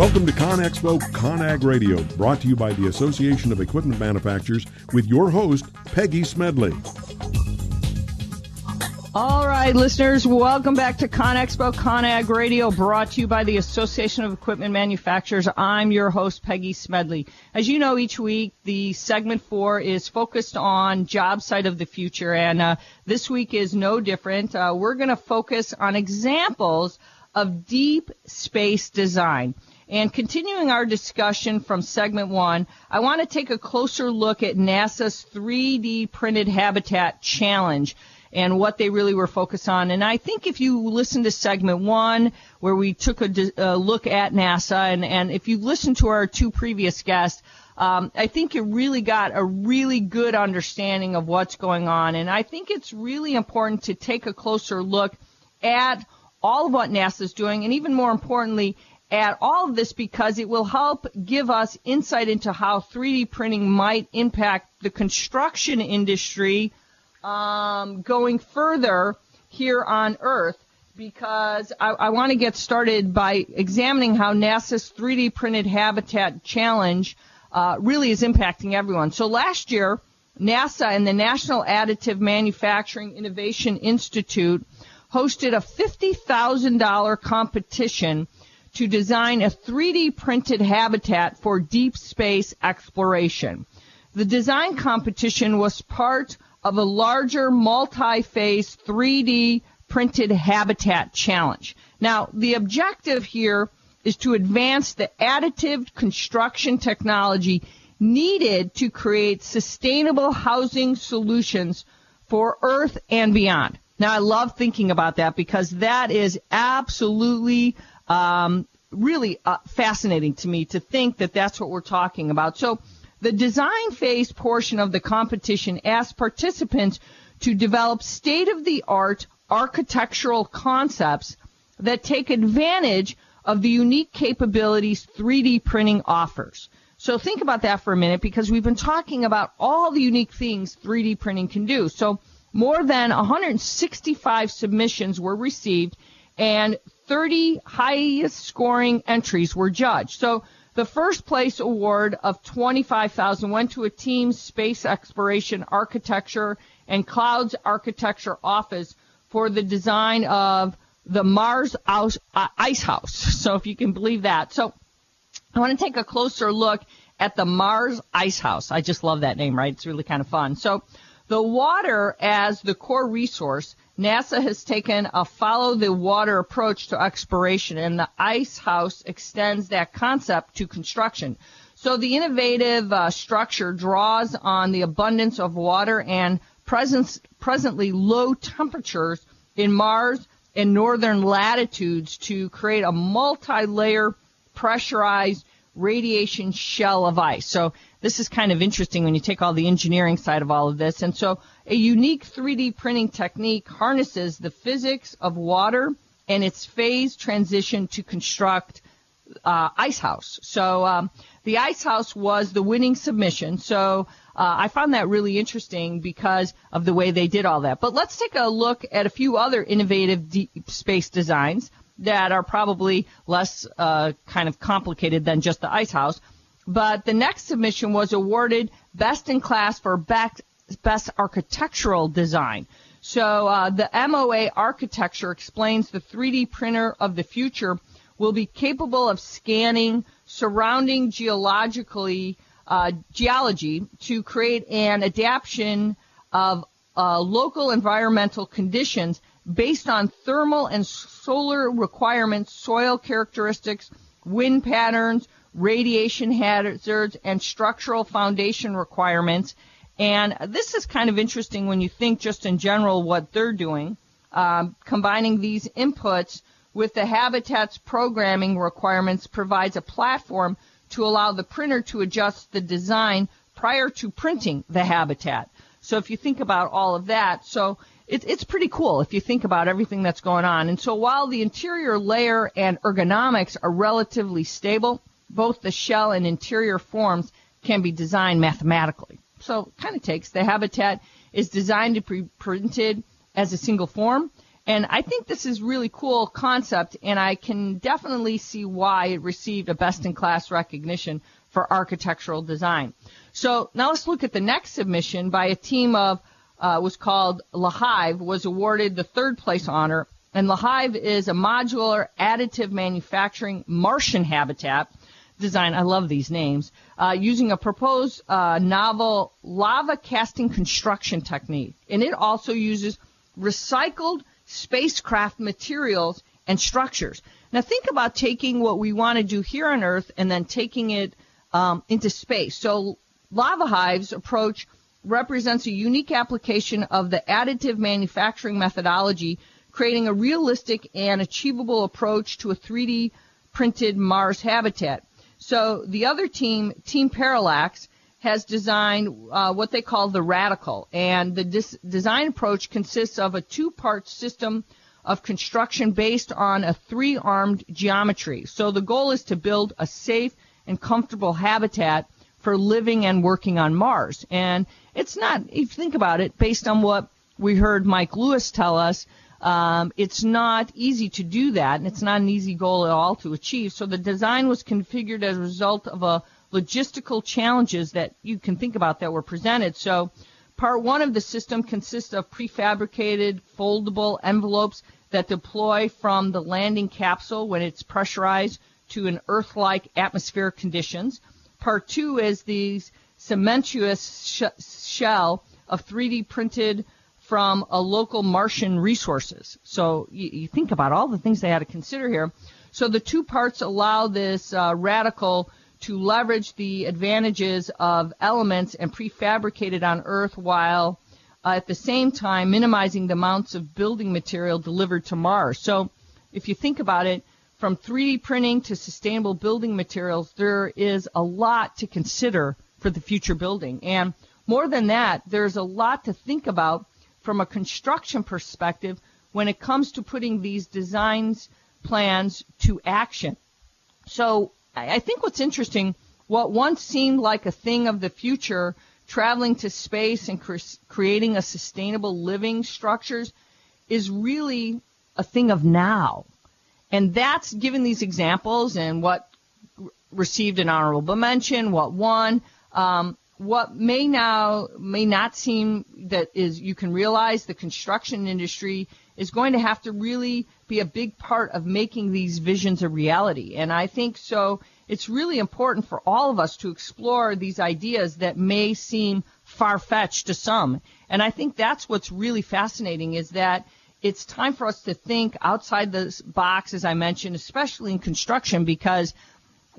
Welcome to ConExpo ConAg Radio, brought to you by the Association of Equipment Manufacturers with your host, Peggy Smedley. All right, listeners, welcome back to ConExpo ConAg Radio, brought to you by the Association of Equipment Manufacturers. I'm your host, Peggy Smedley. As you know, each week the segment four is focused on job site of the future, and uh, this week is no different. Uh, we're going to focus on examples of deep space design. And continuing our discussion from segment one, I want to take a closer look at NASA's 3D printed habitat challenge and what they really were focused on. And I think if you listen to segment one, where we took a, a look at NASA, and, and if you listen to our two previous guests, um, I think you really got a really good understanding of what's going on. And I think it's really important to take a closer look at all of what NASA is doing, and even more importantly, at all of this because it will help give us insight into how 3D printing might impact the construction industry um, going further here on Earth because I, I want to get started by examining how NASA's 3D printed habitat challenge uh, really is impacting everyone. So last year, NASA and the National Additive Manufacturing Innovation Institute hosted a $50,000 competition to design a 3D printed habitat for deep space exploration. The design competition was part of a larger multi-phase 3D printed habitat challenge. Now, the objective here is to advance the additive construction technology needed to create sustainable housing solutions for Earth and beyond. Now, I love thinking about that because that is absolutely, um, really uh, fascinating to me to think that that's what we're talking about. So, the design phase portion of the competition asked participants to develop state of the art architectural concepts that take advantage of the unique capabilities 3D printing offers. So think about that for a minute because we've been talking about all the unique things 3D printing can do. So more than 165 submissions were received and 30 highest scoring entries were judged. So the first place award of 25,000 went to a team space exploration architecture and clouds architecture office for the design of the Mars uh, Ice House. So if you can believe that. So I want to take a closer look at the Mars Ice House. I just love that name, right? It's really kind of fun. So the water as the core resource NASA has taken a follow the water approach to exploration, and the ice house extends that concept to construction. So the innovative uh, structure draws on the abundance of water and presence, presently low temperatures in Mars and northern latitudes to create a multi-layer pressurized radiation shell of ice. So this is kind of interesting when you take all the engineering side of all of this. And so a unique 3D printing technique harnesses the physics of water and its phase transition to construct uh, Ice House. So um, the Ice House was the winning submission. So uh, I found that really interesting because of the way they did all that. But let's take a look at a few other innovative deep space designs that are probably less uh, kind of complicated than just the Ice House. But the next submission was awarded best in class for best, best architectural design. So uh, the MOA architecture explains the 3D printer of the future will be capable of scanning surrounding geologically uh, geology to create an adaptation of uh, local environmental conditions based on thermal and solar requirements, soil characteristics, wind patterns, radiation hazards, and structural foundation requirements. And this is kind of interesting when you think just in general what they're doing, um, combining these inputs with the habitat's programming requirements provides a platform to allow the printer to adjust the design prior to printing the habitat. So if you think about all of that, so it, it's pretty cool if you think about everything that's going on. And so while the interior layer and ergonomics are relatively stable, both the shell and interior forms can be designed mathematically. So kind of takes the habitat is designed to be printed as a single form And I think this is really cool concept, and I can definitely see why it received a best in class recognition for architectural design. So now let's look at the next submission by a team of uh, was called LaHive, was awarded the third place honor. And LaHive is a modular additive manufacturing Martian habitat design. I love these names. Uh, using a proposed uh, novel lava casting construction technique. And it also uses recycled spacecraft materials and structures. Now think about taking what we want to do here on Earth and then taking it um, into space. So Lava Hive's approach represents a unique application of the additive manufacturing methodology, creating a realistic and achievable approach to a 3D printed Mars habitat. So the other team, Team Parallax, has designed uh, what they call the radical, and the dis- design approach consists of a two-part system of construction based on a three-armed geometry. So the goal is to build a safe and comfortable habitat for living and working on Mars. And it's not, if you think about it, based on what we heard Mike Lewis tell us, um, it's not easy to do that, and it's not an easy goal at all to achieve. So the design was configured as a result of a logistical challenges that you can think about that were presented. So part one of the system consists of prefabricated foldable envelopes that deploy from the landing capsule when it's pressurized to an Earth-like atmospheric conditions. Part two is these cementous sh- shell of 3D printed from a local Martian resources. So you, you, think about all the things they had to consider here. So the two parts allow this uh, radical to leverage the advantages of elements and prefabricated on Earth while uh, at the same time minimizing the amounts of building material delivered to Mars. So if you think about it, from 3D printing to sustainable building materials, there is a lot to consider for the future building. And more than that, there's a lot to think about from a construction perspective when it comes to putting these designs plans to action. So I think what's interesting, what once seemed like a thing of the future, traveling to space and cre- creating a sustainable living structures, is really a thing of now. And that's given these examples and what received an honorable mention, what won, um, what may now may not seem that is you can realize the construction industry is going to have to really be a big part of making these visions a reality. And I think so it's really important for all of us to explore these ideas that may seem far fetched to some. And I think that's what's really fascinating is that it's time for us to think outside the box, as I mentioned, especially in construction, because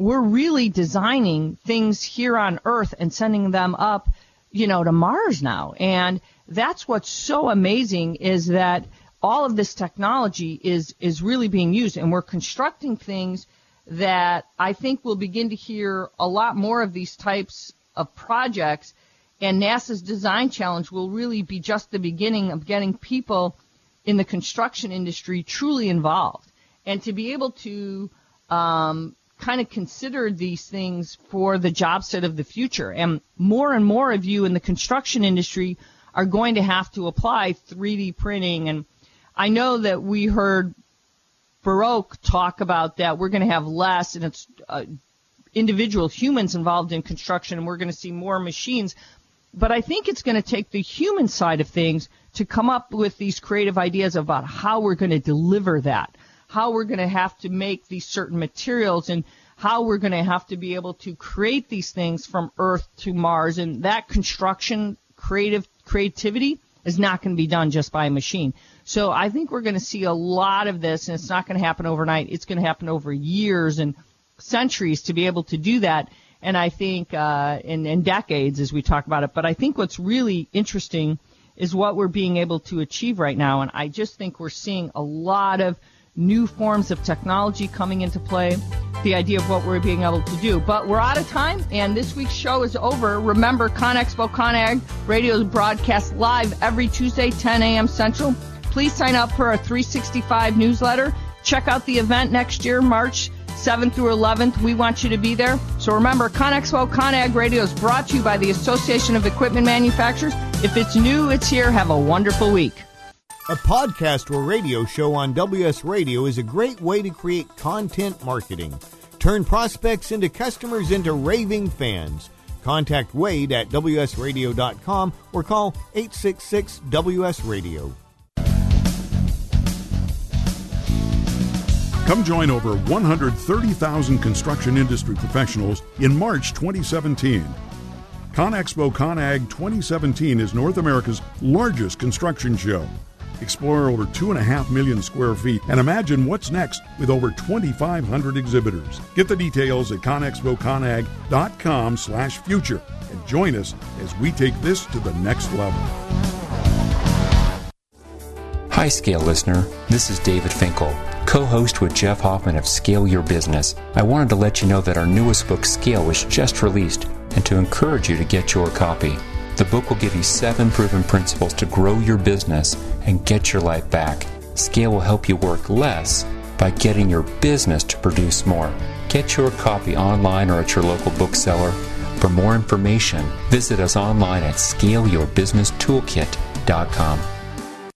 we're really designing things here on Earth and sending them up, you know, to Mars now. And that's what's so amazing is that all of this technology is, is really being used. And we're constructing things that I think we'll begin to hear a lot more of these types of projects. And NASA's design challenge will really be just the beginning of getting people in the construction industry truly involved. And to be able to um, kind of consider these things for the job set of the future. And more and more of you in the construction industry are going to have to apply 3D printing. And I know that we heard Baroque talk about that. We're going to have less, and it's uh, individual humans involved in construction, and we're going to see more machines. But I think it's going to take the human side of things to come up with these creative ideas about how we're going to deliver that, how we're going to have to make these certain materials, and how we're going to have to be able to create these things from Earth to Mars. And that construction, creative creativity is not going to be done just by a machine. So I think we're going to see a lot of this, and it's not going to happen overnight. It's going to happen over years and centuries to be able to do that and I think uh, in, in decades as we talk about it. But I think what's really interesting is what we're being able to achieve right now, and I just think we're seeing a lot of new forms of technology coming into play, the idea of what we're being able to do. But we're out of time, and this week's show is over. Remember, ConExpo ConAg Radio is broadcast live every Tuesday, 10 a.m. Central. Please sign up for our 365 newsletter. Check out the event next year, March 7th through 11th. We want you to be there. So remember, ConExpo ConAg Radio is brought to you by the Association of Equipment Manufacturers. If it's new, it's here. Have a wonderful week. A podcast or radio show on WS Radio is a great way to create content marketing. Turn prospects into customers into raving fans. Contact Wade at WSRadio.com or call 866 WS Radio. Come join over 130,000 construction industry professionals in March 2017. ConExpo ConAg 2017 is North America's largest construction show. Explore over 2.5 million square feet and imagine what's next with over 2,500 exhibitors. Get the details at conexpoconag.com slash future and join us as we take this to the next level. Hi, Scale listener. This is David Finkel, co host with Jeff Hoffman of Scale Your Business. I wanted to let you know that our newest book, Scale, was just released and to encourage you to get your copy. The book will give you seven proven principles to grow your business and get your life back. Scale will help you work less by getting your business to produce more. Get your copy online or at your local bookseller. For more information, visit us online at scaleyourbusinesstoolkit.com.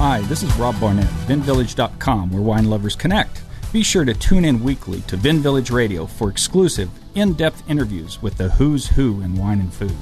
Hi, this is Rob Barnett, VinVillage.com, where wine lovers connect. Be sure to tune in weekly to Vin Village Radio for exclusive, in depth interviews with the who's who in wine and food.